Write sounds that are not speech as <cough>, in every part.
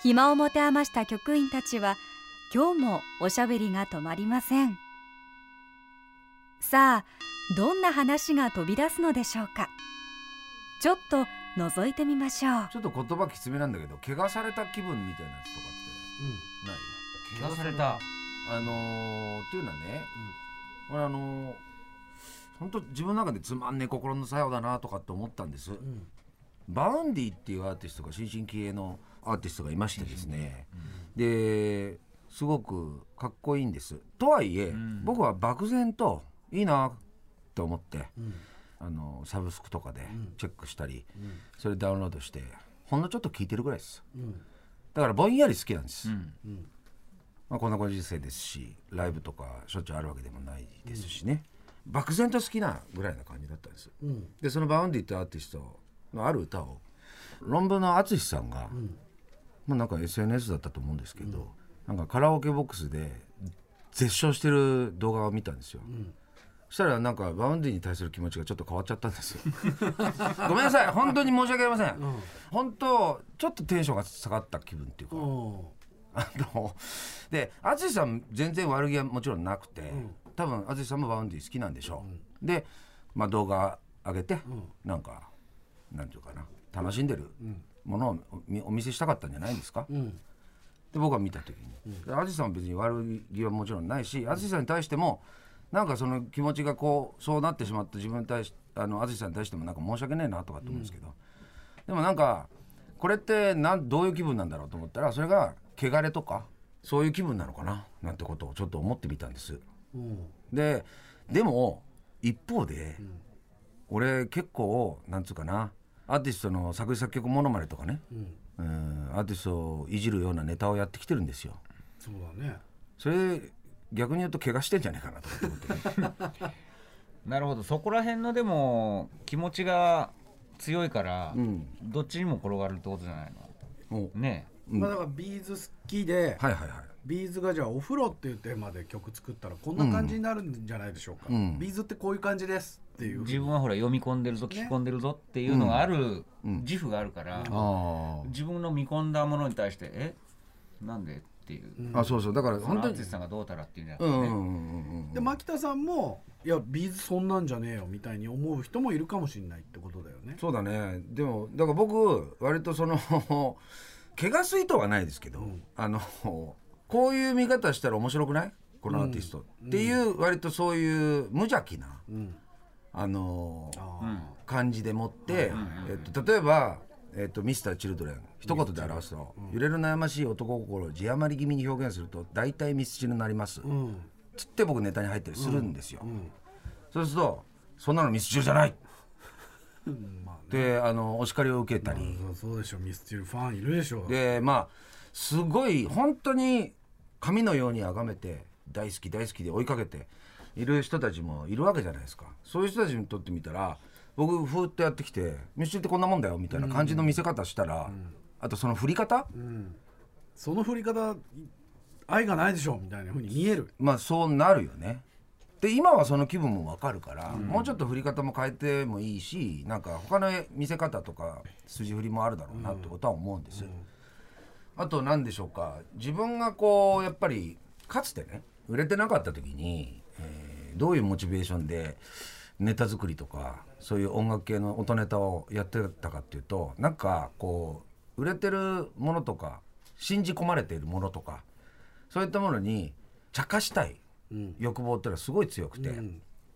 暇を持て余した局員たちは今日もおしゃべりが止まりません。さあどんな話が飛び出すのでしょうか。ちょっと覗いてみましょう。ちょっと言葉きつめなんだけど怪我された気分みたいなやつとかってない？怪我された。あのー、っていうのはね、俺あのー、本当自分の中でつまんねえ心の作用だなとかって思ったんです、 Vaundy っていうアーティストが新進気鋭のアーティストがいましてですね、ですごくかっこいいんです。とはいえ、僕は漠然といいなと思って、あのサブスクとかでチェックしたり、それダウンロードしてほんのちょっと聞いてるぐらいです、だからぼんやり好きなんです、まあ、こんなご時世ですしライブとかしょっちゅうあるわけでもないですしね、漠然と好きなぐらいな感じだったんです、でその Vaundy ってアーティストのある歌を。ロンブーの淳さんが、まあ、なんか SNS だったと思うんですけど、なんかカラオケボックスで絶唱してる動画を見たんですよ、そしたらなんか Vaundy に対する気持ちがちょっと変わっちゃったんですよ。<laughs> ごめんなさい本当に申し訳ありません、本当ちょっとテンションが下がった気分っていうか、あので淳さん全然悪気はもちろんなくて、多分淳さんも Vaundy 好きなんでしょう、で、まあ、動画上げて、なんかなんていうかな楽しんでるものをお見せしたかったんじゃないですか、で僕が見た時に。で淳さんは別に悪気はもちろんないし淳さんに対してもなんかその気持ちがこうそうなってしまった自分に対しあの淳さんに対してもなんか申し訳ねえなとかって思うんですけど、でもなんかこれってなんどういう気分なんだろうと思ったらそれが汚れとかそういう気分なのかな？なんてことをちょっと思ってみたんです。ででも一方で、俺結構なんつうかなアーティストの作詞作曲モノマネとかね、うん。アーティストをいじるようなネタをやってきてるんですよ。そうだね。それ逆に言うと怪我してんじゃないかなと思ってねなるほど。そこら辺のでも気持ちが強いから、ん。どっちにも転がるってことじゃないもうのねうん。まあだから B'z 好きで、はいはいはい B'z がじゃあお風呂っていうテーマで曲作ったらこんな感じになるんじゃないでしょうか、うん。 B'z ってこういう感じですっていう。自分はほら読み込んでるぞ聞き込んでるぞっていうのがある、自負があるから、あ自分の見込んだものに対してえ？なんでっていう、あ、あそうそう。だからそ本当に。のアーティストさんがどうたらっていうんじゃなくてね、うんうんうんうんで牧田さんもいや B'z そんなんじゃねえよみたいに思う人もいるかもしれないってことだよね。そうだね。でもだから僕割とその <laughs> 怪我すいとはないですけど、あのこういう見方したら面白くない？このアーティスト、っていう割とそういう無邪気な、あの感じでもって、えっと、例えば、えっと、ミスター・チルドレン。一言で表すと、揺れる悩ましい男心を字余り気味に表現すると大体ミスチルになります、つって僕ネタに入ったりするんですよ、そうするとそんなのミスチルじゃない。であのお叱りを受けたり、そうそうでしょ。ミスチルファンいるでしょ。でまあすごい本当に神のように崇めて大好き大好きで追いかけている人たちもいるわけじゃないですか。そういう人たちにとってみたら僕ふーっとやってきて「ミスチルってこんなもんだよ」みたいな感じの見せ方したら、あとその振り方、その振り方愛がないでしょみたいなふうに見える。まあそうなるよね。で今はその気分もわかるから、もうちょっと振り方も変えてもいいしなんか他の見せ方とか筋振りもあるだろうなってことは思うんです、あと何でしょうか？自分がこうやっぱりかつてね売れてなかった時に、えーどういうモチベーションでネタ作りとかそういう音楽系の音ネタをやってたかっていうとなんかこう売れてるものとか信じ込まれているものとかそういったものに茶化したい欲望っていうのはすごい強くて、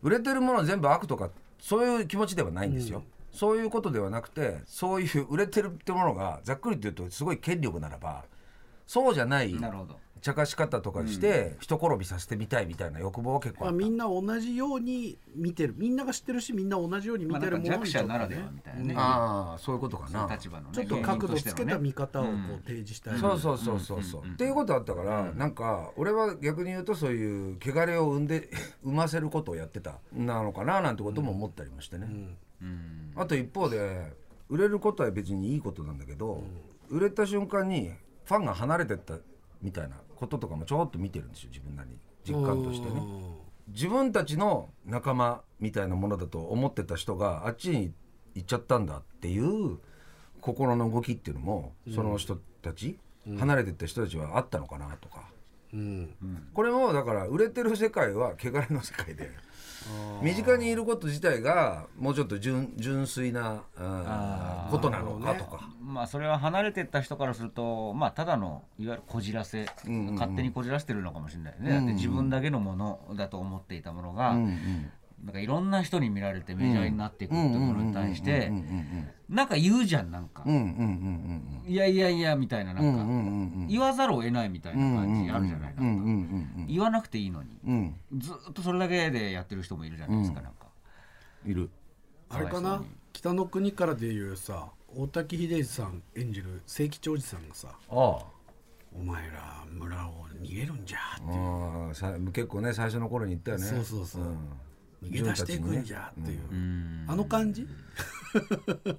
売れてるものは全部悪とかそういう気持ちではないんですよ、そういうことではなくてそういう売れてるってものがざっくりと言うとすごい権力ならばそうじゃないなるほど。茶化し方とかして、人転びさせてみたいみたいな欲望は結構まあ、あった、みんな同じように見てる。みんなが知ってるしみんな同じように見まあてるものなんか弱にちょっとね者ならではみたいなね。ああそういうことかな。ねちょっと角度つけた見方をこううん。提示したい、そうそうそうそうそう、っていうことあったから、なんか俺は逆に言うとそういう汚れを生んで生ませることをやってたなのかななんてことも思ったりもしてね、あと一方で売れることは別にいいことなんだけど、売れた瞬間にファンが離れてったみたいなこととかもちょろっと見てるんですよ自分なりに。実感としてね。自分たちの仲間みたいなものだと思ってた人があっちに行っちゃったんだっていう心の動きっていうのもその人たち、離れてった人たちはあったのかなとか、うん。これもだから売れてる世界は汚れの世界で。身近にいること自体がもうちょっと純純粋なあーことなのかとか。まあそれは離れてった人からするとまあただのいわゆるこじらせ、勝手にこじらせてるのかもしれないね、だって自分だけのものだと思っていたものが、なんかいろんな人に見られてメジャーになっていくっていうものに対してなんか言うじゃんなんか、いやいやいやみたいななんか、言わざるを得ないみたいな感じあるじゃない、うんうんうん言わなくていいのに、うん。ずっとそれだけでやってる人もいるじゃないですか、なんか。いる。あれかな？北の国からでいうさ大滝秀治さん演じる清吉おじさんがさああ「お前ら村を逃げるんじゃ」ってああさ結構ね最初の頃に言ったよね。そうそうそう、ん逃げ出していくんじゃっていう、う。ん。あの感じ？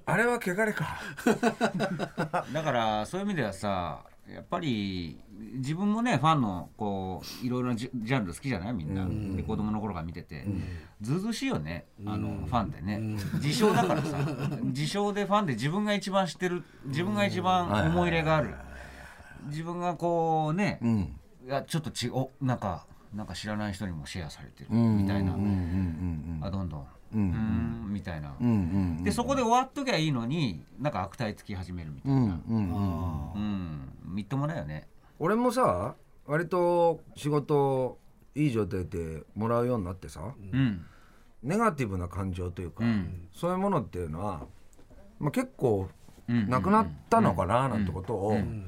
あれは汚れか。<laughs> だからそういう意味ではさやっぱり自分もねファンのこういろいろなジャンル好きじゃない？みんな、で子供の頃から見てて、ずうずうしいよね。あの、ファンでね、自称だからさ。自称でファンで自分が一番知ってる自分が一番思い入れがある、自分がこうね、うん。いやちょっとちおなんかなんか知らない人にもシェアされてるうん。みたいな、あどんどん、ううん。ん、みたいな、うんうんうんでそこで終わっときゃいいのになんか悪態つき始めるみたいな、うんうんうんうん、みっともないよね。俺もさ割と仕事いい状態でもらうようになってさうん、ネガティブな感情というか、うん。そういうものっていうのは、まあ、結構うんなくなったのかななんてことを、うん、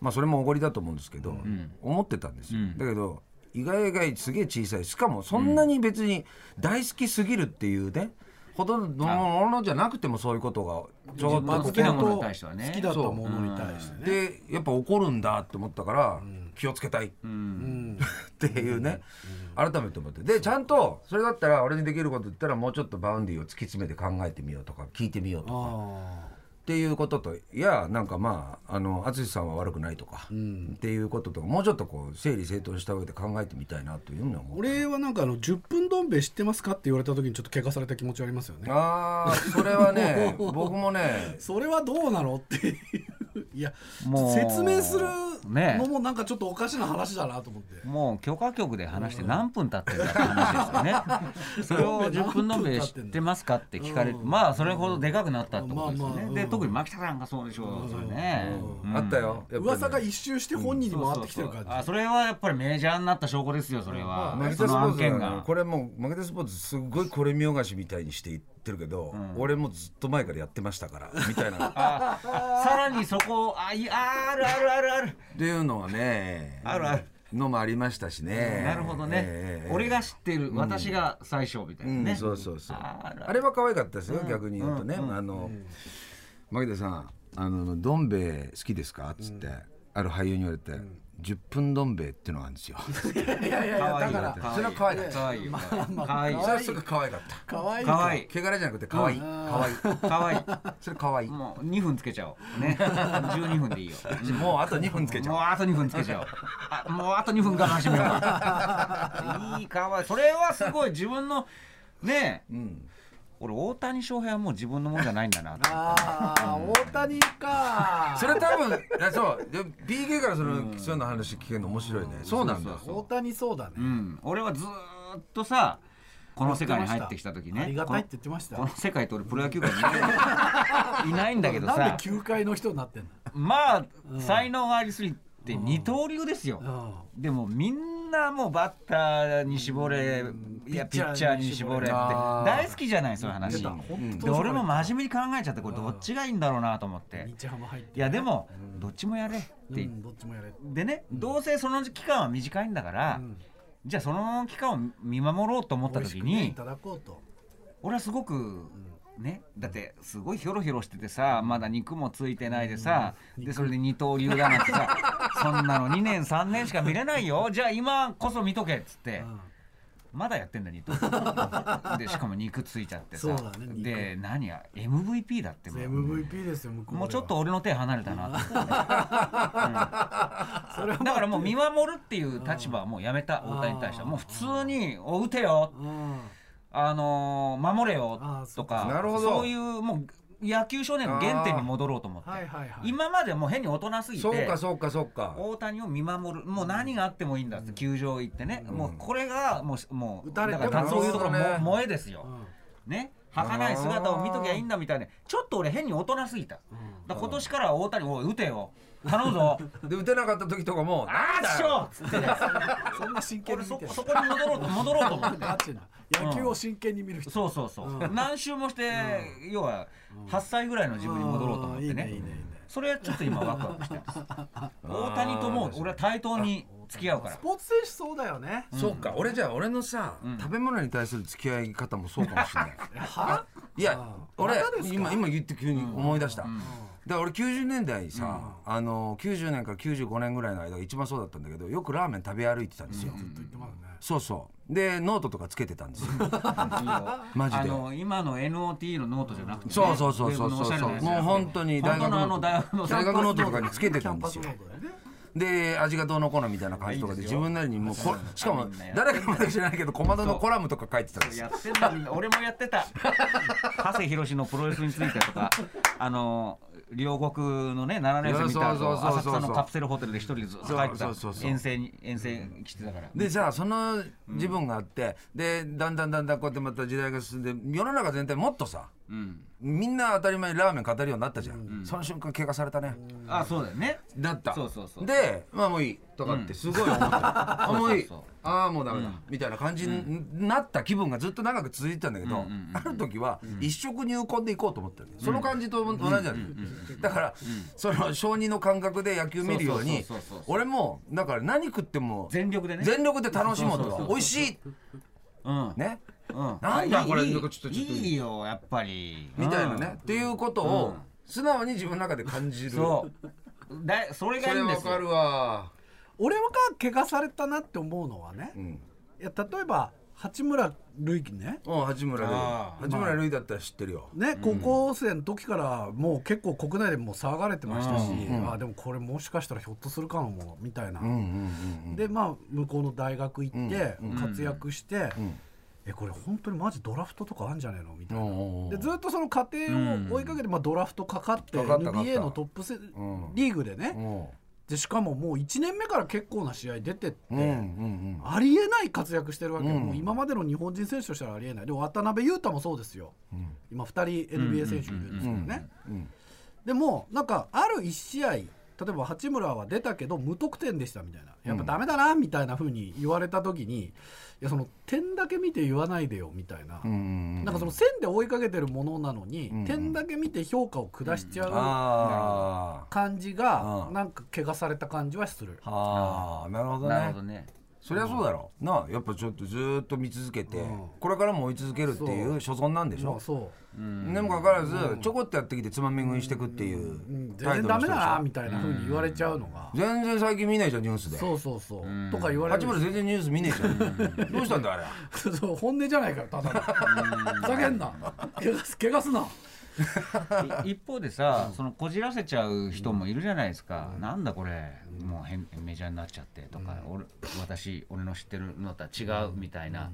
まあそれもおごりだと思うんですけど、ん。思ってたんですよ、うん。だけど意外意外すげえ小さい。しかもそんなに別に大好きすぎるっていうね、ほどのものじゃなくてもそういうことがちょっまあと好きなものに対してはね。好きだったものに対してね。でやっぱ怒るんだって思ったから、気をつけたい。っうん、ていうね、改めて思って。でちゃんとそれだったら俺にできること言ったらもうちょっと Vaundy を突き詰めて考えてみようとか聞いてみようとか。あっていうことといやなんかまああの淳さんは悪くないとか、っていうこととかもうちょっとこう整理整頓した上で考えてみたいなというふうに思う。俺はなんかあの10分どん兵衛知ってますかって言われた時にちょっと怪我された気持ちありますよね。ああそれはね <laughs> 僕もねそれはどうなのっていう。いやもう。説明するね。のもなんかちょっとおかしな話だなと思って、もう許可局で話して何分経ってるかって話ですよね。<laughs> それを10分のべ知ってますかって聞かれる、まあそれほどでかくなったってことですよね。まあまあで特に牧田さんがそうでしょう、それね。うん。あったよ。ね。噂が一周して本人に回ってきてる感じ、あそれはやっぱりメジャーになった証拠ですよそれは、これもうマギタスポーツすごいこれ見よがしみたいにして言ってるけど、俺もずっと前からやってましたから <laughs> みたいな。さらにそこあいああるあるあるある。ていうのはねあるある。のもありましたしね。なるほどね、ええ俺が知ってる、私が最初みたいなね、うん、そうそうそう。あれは可愛かったですよ、逆に言うとね、あの、牧田さんあのどん兵衛好きですか?」っつって、ある俳優に言われて「10分どん兵衛っていうのがあるんですよ。いやいやいや可愛いだからそれは可愛かった可愛いよ可愛い。それはすごく可愛かった。可愛い。可愛い。汚れじゃなくて可愛い。可愛い。可愛い。それ可愛い。もう2分つけちゃおう。ね。12分でいいよ。<laughs> もうあと2分つけちゃもうあと2分つけちゃおう。あもうあと2分我慢してみよう。かいいかわいい。それはすごい。自分のね。うん、俺大谷翔平はもう自分のもんじゃないんだなってああ大谷か。それ多分いやそう。で PK からその、そういうの話聞けるの面白いね、そうなんだ。大谷そうだね、うん。俺はずーっとさこの世界に入ってきた時ね。ありがたいって言ってましたこの世界って俺プロ野球界にいないいないんだけどなんでさ球界の人になってんの？まあ才能がありすぎて二刀流ですよ、あでもみんなもうバッターに絞れいやピッチャーに絞れ。って大好きじゃないそういう話。で俺も真面目に考えちゃってこれどっちがいいんだろうなと思って。いやでもどっちもやれって。でねどうせその期間は短いんだからじゃあその期間を見守ろうと思った時に俺はすごくねだってすごいヒョロヒョロしててさまだ肉もついてないでさでそれで二刀流だなんてさそんなの2年3年しか見れないよ。じゃあ今こそ見とけっつって。まだやってんだ二刀流でしかも肉ついちゃってさ。そうだね肉。で何や MVP だってもう。MVP ですよ向こうでは。もうちょっと俺の手離れたなと思ってねそれはだからもう見守るっていう立場はもうやめた大谷に対しては。もう普通に「お打てよ」うん。あのー守れよとかそういうもう野球少年の原点に戻ろうと思って、はいはいはい。今までもう変に大人すぎてそうかそうかそうか。大谷を見守る。もう何があってもいいんだって球場行ってね、もうこれがもうもうだからそういうところも、萌えですよ、ね儚い姿を見ときゃいいんだみたいなちょっと俺変に大人すぎた、だ今年からは大谷おい打てよ頼むぞ。で打てなかった時とかもあーっしょっつってね。そんな真剣俺に見てるそそこに戻ろうと戻ろうと思って <laughs> 野球を真剣に見る人。そうそうそう、何周もして、要は8歳ぐらいの自分に戻ろうと思ってね,、いいねいいねいいね。それはちょっと今ワクワクしてるんです大谷ともう俺は対等に付き合うから。スポーツ選手そうだよね。そうか俺じゃあ俺のさ食べ物に対する付き合い方もそうかもしれない。<laughs> は？いや俺今今言って急に思い出した、だから俺90年代さ、あの90年から95年ぐらいの間が一番そうだったんだけどよくラーメン食べ歩いてたんですよ、そうそう。でノートとかつけてたんですよ。<laughs> マジで。あの今の note のノートじゃなくてね、そうそうそうそうウェブのおしゃれなやつもう本当に大学の大学のノートとかにつけてたんですよ。で味がどうのこうのみたいな感じとかで自分なりにもうこしかも誰かまで知らないけど小窓のコラムとか書いてたんですよ。やってんだみんな俺もやってた。馳浩のプロレスについてとかあの両国のね7年生見た浅草のカプセルホテルで一人でずっと帰ってた遠征に遠征来てたから。でさその自分があって、でだんだんだんだんこうやってまた時代が進んで世の中全体もっとさうん。みんな当たり前にラーメン語るようになったじゃん、その瞬間怪我されたね、あそうだよね。だった。そうそうそう。でまあもういい。とかってすごい思った、<laughs> あもういい。ああもうダメだ、みたいな感じになった気分がずっと長く続いてたんだけど、ある時は一食入魂でいこうと思ったんだよその感じと同じなん。だよ、だから、その小児の感覚で野球見るように俺もだから何食っても全力でね。全力で楽しもうと。そうそうそう。美味しい。うん。ねうん。なんだこれいい。なんかちょっとちょっと。いいよやっぱり。みたいなね。っていうことを素直に自分の中で感じる。そう。だそれそがいいんですよ。れわかるわ。俺が怪我されたなって思うのはねうん。いや例えば八村塁ね。うん八村塁。あー八村塁だったら知ってるよ。ね、高校生の時からもう結構国内でも騒がれてましたし、あでもこれもしかしたらひょっとするかもみたいな、うんうんうんでまあ向こうの大学行って活躍して、んえこれ本当にマジドラフトとかあるんじゃねえのみたいな、でずっとその過程を追いかけて、まあ、ドラフトかかって NBA のトップセんリーグでね、うん。でしかももう1年目から結構な試合出てって、ありえない活躍してるわけもう今までの日本人選手としてはありえない。でも渡辺裕太もそうですよ、今2人 NBA 選手いるんですけどね、うんでもなんかある1試合例えば八村は出たけど無得点でしたみたいな。やっぱダメだなみたいな風に言われた時にいやその点だけ見て言わないでよみたいな、うんうんなんかその線で追いかけてるものなのに、ん点だけ見て評価を下しちゃうあ感じが、うん。なんか怪我された感じはする。ー。あーなるほどね。なるほどねそりゃそうだろ。うなやっぱちょっとずーっと見続けてこれからも追い続けるっていう所存なんでしょ？まあそう、にもかかわらずちょこっとやってきてつまみ食いしてくっていううん。態全然ダメ度の人。でしょだなみたいな風に言われちゃうのが、全然最近見ないじゃんニュースで。そうそうそう、とか言われる八村全然ニュース見ねえじゃん。どうしたんだあれ <laughs> そう本音じゃないからただの。ふざけんな。怪我す怪我すな。い <laughs> 一方でさそのこじらせちゃう人もいるじゃないですか、なんだこれ。もう変メジャーになっちゃってとか、俺私俺の知ってるのとは違うみたいな、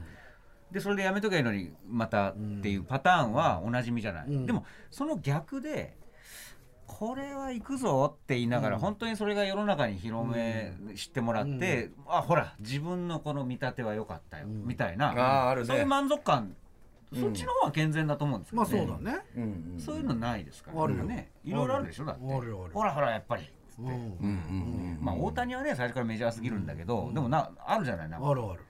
でそれでやめとけばいいのにまたっていうパターンはおなじみじゃない、でもその逆でこれは行くぞって言いながら、本当にそれが世の中に広め、知ってもらって、あほら自分のこの見立ては良かったよ、みたいな。そういう満足感そっちの方が健全だと思うんですけど、まあそうだね、うんそういうのないですから。あるよ。ねいろいろあるでしょだって。あるあるほらほらやっぱりつって、うん。うんうんまあ大谷はね最初からメジャーすぎるんだけど、でもなあるじゃないなあるある。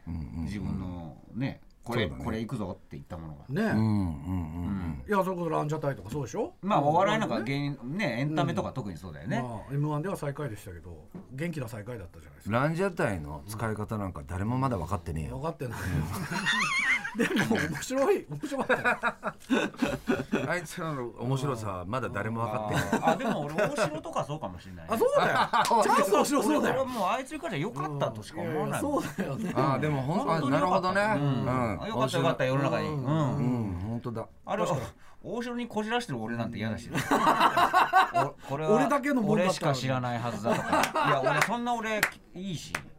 自分のねこれ、ね。これ行くぞって言ったものが。ね、うんうんうんいやそれこそランジャタイとかそうでしょ？まあお笑いなんかね芸人ねエンタメとか特にそうだよね、まあ、M1 では最下位でしたけど元気な最下位だったじゃないですか。ランジャタイの使い方なんか誰もまだ分かってねえよ。分かってない <laughs> でも面白い面白かったよ。あいつらの面白さはまだ誰も分かってない。ああでも俺大城とかそうかもしれない、あそうだよ。チャンス面白そうだ俺はよもうあいつに関しては良かったとしか思わないそうだよねああでも本当になるほどね。良うん。よかったよかった世の中に。うん、うん。本当だ。あれは大城にこじらしてる俺なんて嫌だし。<laughs> おこれは俺だけの俺しか知らないはずだとか。いや俺そんな俺いいし、うん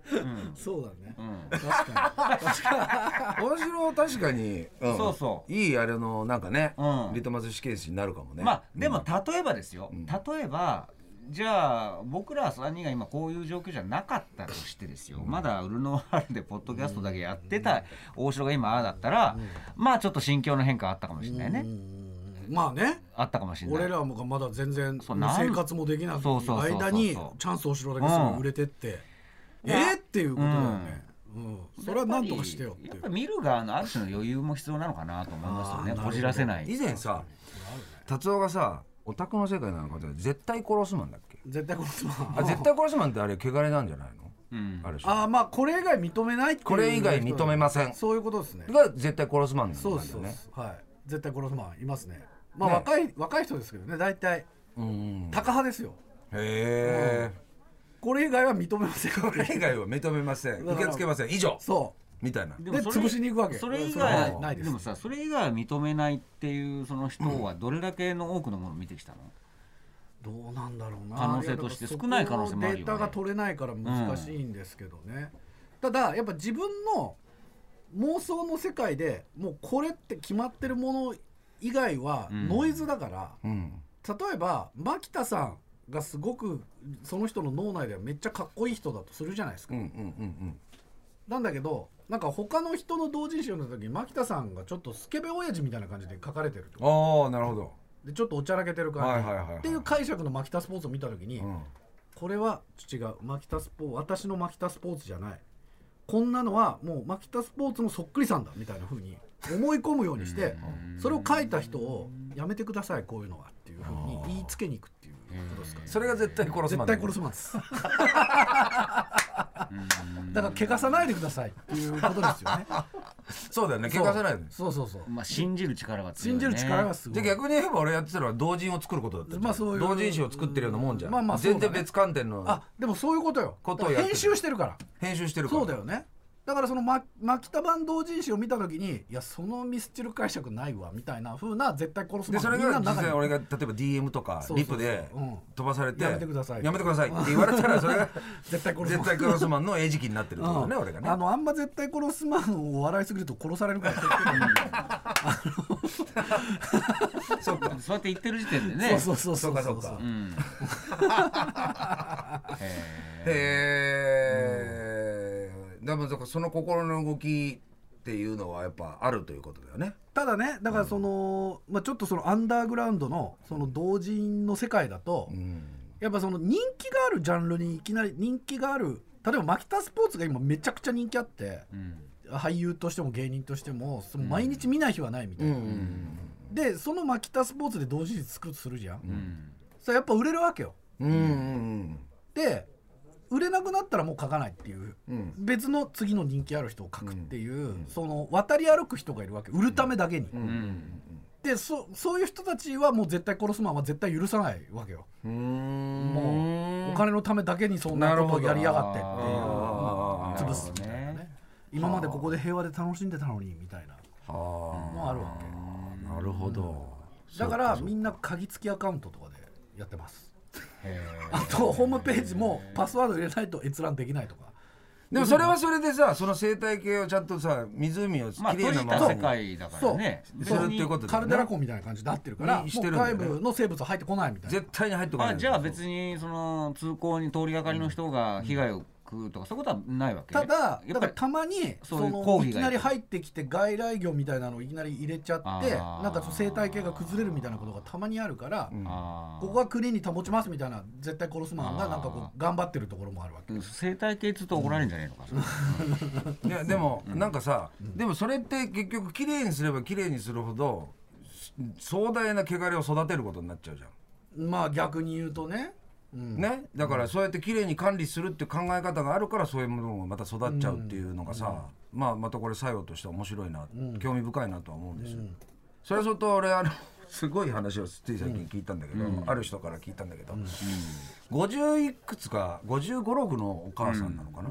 そうだね。うん、確かに。確か大城確かにんそうそうい。いあれのなんかねうんリトマス試験紙になるかもねまあでも例えばですよ、例えばじゃあ僕ら3人が今こうい。う状況じゃなかったとしてですよ、まだウルノワールでポッドキャストだけやってた大城が今ああだったら、まあちょっと心境の変化あったかもしれないね、にまあねあったかもしれない。俺らもまだ全然そうなん生活もできなくてそうそうそうそう間にチャンス大城だけすぐ売れてってえー？っていうことだよね。うん。それは何とかしてよってやっぱり見る側のある種の余裕も必要なのかなと思いますよねこじらせない。以前さ達夫がさオタクの世界なのかって絶対殺すマンだっけ？絶対この人はあ絶対殺すマンってあれ汚れなんじゃないの？うん。あるでしょあーまあこれ以外認めないっていうこれ以外認めません。そういうことですね。が絶対殺すマンなんだそうよねですそうです。はい。絶対殺すマンいますね。まあね。若い若い人ですけどね大体。うんタカ派ですよ。へえこれ以外は認めません。これ以外は認めません。受け付けません。以上。そみたいな。で潰しに行くわけ。それ以外ないです。でもさそれ以外は認めないっていうその人はどれだけの多くのものを見てきたの、どうなんだろうな。可能性として少ない可能性もあるよね。データが取れないから難しいんですけどね、ただやっぱ自分の妄想の世界でもうこれって決まってるもの以外はうん。ノイズだから、うん。例えば牧田さんがすごくその人の脳内ではめっちゃかっこいい人だとするじゃないですか、うんうんうんなんだけどなんか他の人の同人誌を読んだ時に牧田さんがちょっとスケベ親父みたいな感じで書かれてるああなるほど。でちょっとおちゃらけてる感じ、はいはいはいはい。っていう解釈の牧田スポーツを見た時に、うん。これは違う。牧田スポーツ私の牧田スポーツじゃない。こんなのはもう牧田スポーツのそっくりさんだみたいな風に思い込むようにしてそれを書いた人をやめてくださいこういうのはっていう風に言いつけに行く。っていうことですかねそれが絶対殺す絶対殺すマンです。だから汚さないでくださいっていうことですよね。そうだよね。怪我さないで。そうそうそう。まあ信じる力が強い、ね、信じる力がすごい。で逆に言えば俺やってたのは同人を作ることだったまあそういう。同人誌を作ってるようなもんじゃん、まあまあね。全然別観点のあでもそういうことよ。ことをやってる。編集してるから。編集してるから。そうだよねだからそのま牧田版同人誌を見た時にいやそのミスチル解釈ないわみたいな風な絶対殺すでそれが実際に俺が例えば DM とかリプでうん。飛ばされてやめてください。やめてください。って言われたらそれが <laughs> 絶対殺す絶対殺すマンの餌食になってるってことねうん。俺がね。あのあんま絶対殺すマンを笑いすぎると殺されるから <laughs> そうか。<laughs> そうやって言ってる時点でね。そうそうそうそう。そうかそうか。うん。へへえだからその心の動きっていうのはやっぱあるということだよね。ただねだからその、まあ、ちょっとそのアンダーグラウンドのその同人の世界だと、うん。やっぱその人気があるジャンルにいきなり人気がある例えばマキタスポーツが今めちゃくちゃ人気あってうん。俳優としても芸人としてもその毎日見ない日はないみたいな、でそのマキタスポーツで同時に作るとするじゃん、うん。それやっぱ売れるわけよ。うんうん。で売れなくなったらもう書かないっていううん。別の次の人気ある人を書くっていう、その渡り歩く人がいるわけ。売るためだけに、うん。でそそういう人たちはもう絶対殺すマンは絶対許さないわけよ、うん。もうお金のためだけにそんなことをやりやがってっていう潰すみたいなね。今までここで平和で楽しんでたのにみたいな。あ。のあるわけ。ーなるほど。だからみんな鍵付きアカウントとかでやってます。へあとホームページもパスワード入れないと閲覧できないとか。でもそれはそれでさその生態系をちゃんとさ湖をきまあれいなままに。界だからね。するっていうことカルデラ湖みたいな感じになってるから外部の生物は入ってこないみたいな。絶対に入ってこないあじゃあ別にその通行に通りがかりの人が被害をくとかそういうことはないわけただやっぱりだからたまにそそういう講義がのいきなり入ってきて外来魚みたいなのをいきなり入れちゃってなんかその生態系が崩れるみたいなことがたまにあるから、あーここはクリーンに保ちますみたいな絶対殺すマンがなんかこう頑張ってるところもあるわけ。生態系っつうと怒られるんじゃないのか、いや <laughs> でもなんかさ、でもそれって結局綺麗にすれば綺麗にするほど壮大な汚れを育てることになっちゃうじゃん。まあ逆に言うとね、うん。ね、だからそうやって綺麗に管理するっていう考え方があるからそういうものがまた育っちゃうっていうのがさ、まあまたこれ作用として面白いな、興味深いなとは思うんですよ。それはそれと俺あの <laughs> すごい話をつい最近聞いたんだけど、ある人から聞いたんだけど、50いくつか5 5 6のお母さんなのかな、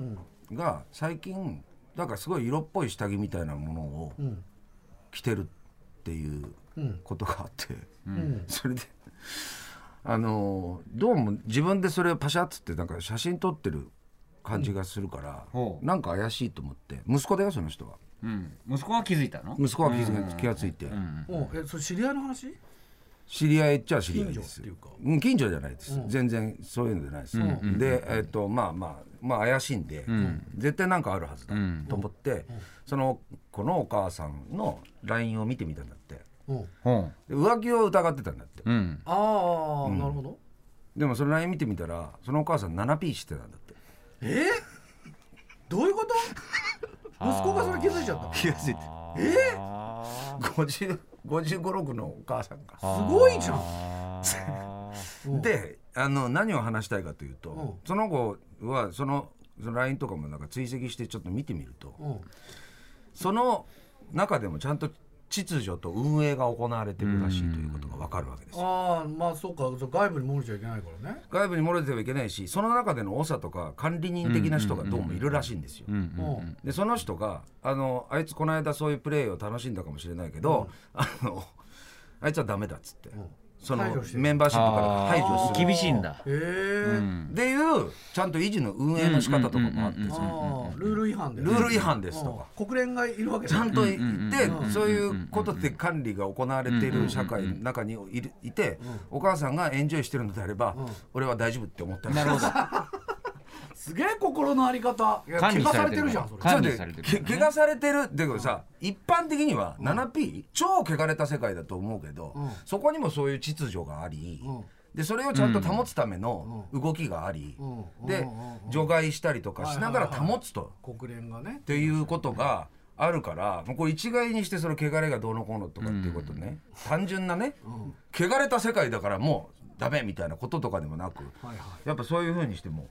が最近なんかすごい色っぽい下着みたいなものを着てるっていうことがあって、それであのどうも自分でそれをパシャッつってなんか写真撮ってる感じがするから、ほう。なんか怪しいと思って息子だよその人は。うん、息子は気づいたの？息子は気づ気がついて、おえそれ知り合いの話？知り合いっちゃ知り合いです。近所。っていうかうん近所じゃないです、全然そういうのじゃないです、でえっ、とまあまあまあ怪しいんで、絶対なんかあるはずだと思って、そのこのお母さんの LINE を見てみたんだって浮気を疑ってたんだって、うん。ああ、なるほど。でもその LINE 見てみたらそのお母さん 7P してたんだって。え？どういうこと？息子がそれ気づいちゃった気がついて。え？50 55、6のお母さんが。すごいじゃん。うん。であの何を話したいかというと、うん。その子はそのその LINE とかもなんか追跡してちょっと見てみると、うん。その中でもちゃんと秩序と運営が行われてるらしいということが分かるわけです。よああまあそうか。そう外部に漏れちゃいけないからね。外部に漏れてはいけないしその中での長とか管理人的な人がどうもいるらしいんですよ。うんうんでその人があのあいつこの間そういうプレーを楽しんだかもしれないけど、あのあいつはダメだっつって、そのメンバーシップから排除する。厳しいんだ。へえっていうちゃんと維持の運営の仕方とかもあって。ルール違反で。ルール違反ですとか。うん。国連がいるわけだ。ちゃんといて、うんそういうことで管理が行われている社会の中にいるいて、お母さんがエンジョイしてるのであれば、俺は大丈夫って思ったなるほどすげえ心のあり方。怪我さされてるじゃんそれ。管理されてる。け怪我されてる。だけどさ一般的には 7P、超汚れた世界だと思うけど、うん。そこにもそういう秩序があり、うん。でそれをちゃんと保つための動きがあり、うん。でうん。うん。うん除外したりとかしながら保つと。国連がね。っていうことがあるからもうこれ一概にしてその汚れがどうのこうのとかっていうことね、単純なね、汚れた世界だからもうダメみたいなこととかでもなく、はいはい。やっぱそういうふうにしても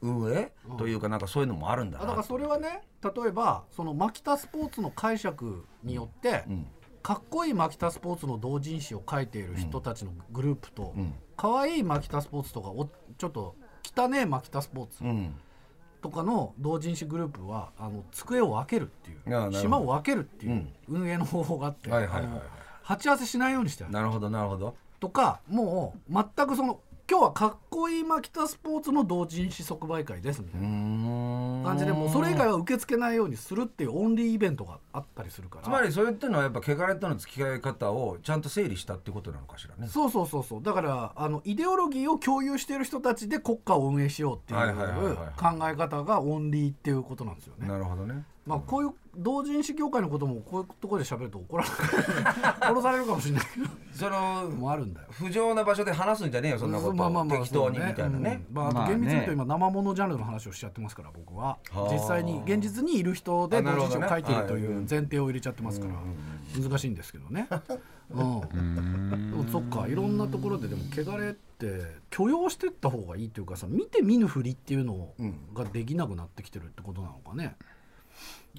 運営？というかなんかそういうのもあるんだな。あだからそれはね例えばそのマキタスポーツの解釈によって、ん。かっこいいマキタスポーツの同人誌を書いている人たちのグループと、ん。可愛いマキタスポーツとかおちょっと汚ねえマキタスポーツうん。とかの同人誌グループはあの机を分けるっていう島を分けるっていう運営の方法があって、鉢合わせしないようにしてある。なるほどなるほど。とかもう全くその今日はかっこいいマキタスポーツの同人誌即売会ですみたいな。感じでもうそれ以外は受け付けないようにするっていうオンリーイベントがあったりするから。つまりそれっていうのはやっぱ汚れとの付き合い方をちゃんと整理したってことなのかしらね。そうそうそうそう。だからあのイデオロギーを共有している人たちで国家を運営しようっていう考え方がオンリーっていうことなんですよね。なるほどねまあこういう同人誌業界のこともこういうところで喋ると怒られる。<laughs> 殺されるかもしれないけど。そのもあるんだよ。不浄な場所で話すんじゃねえよそんなこと、まあまあまあ適当にみたいなね、うん。まあ、あと厳密に言うと今生ものジャンルの話をしちゃってますから僕は。はあ。実際に現実にいる人で同人誌を書いているとはいいう前提を入れちゃってますから難しいんですけどね。うん、でもそっかいろんなところででも汚れって許容してった方がいいっていうかさ見て見ぬふりっていうのができなくなってきてるってことなのかね。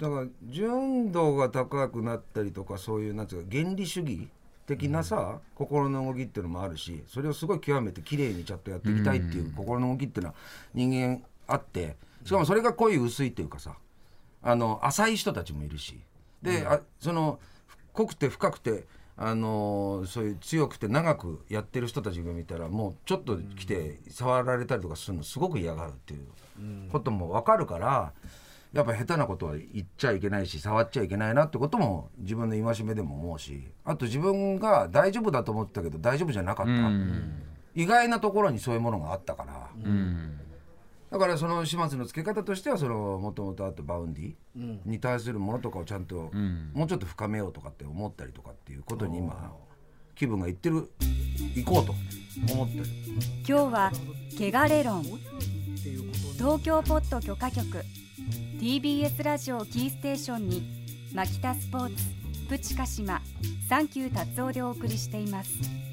だから純度が高くなったりとかそういうなんていうか原理主義的なさ、心の動きっていうのもあるしそれをすごい極めて綺麗にちゃんとやっていきたいっていう心の動きっていうのは人間あってしかもそれが濃い薄いっていうかさあの浅い人たちもいるし。で、あその濃くて深くてあのそういう強くて長くやってる人たちが見たらもうちょっと来て触られたりとかするのすごく嫌がるっていうことも分かるからやっぱ下手なことは言っちゃいけないし触っちゃいけないなってことも自分の戒めでも思うしあと自分が大丈夫だと思ってたけど大丈夫じゃなかった、意外なところにそういうものがあったから、だからその始末の付け方としてはそのもともとあったバウンディに対するものとかをちゃんともうちょっと深めようとかって思ったりとかっていうことに今気分がいってる行こうと思ってる。今日はケガレ論東京ポッド許可局 TBS ラジオキーステーションにマキタスポーツプチカシマサンキュータツオでお送りしています。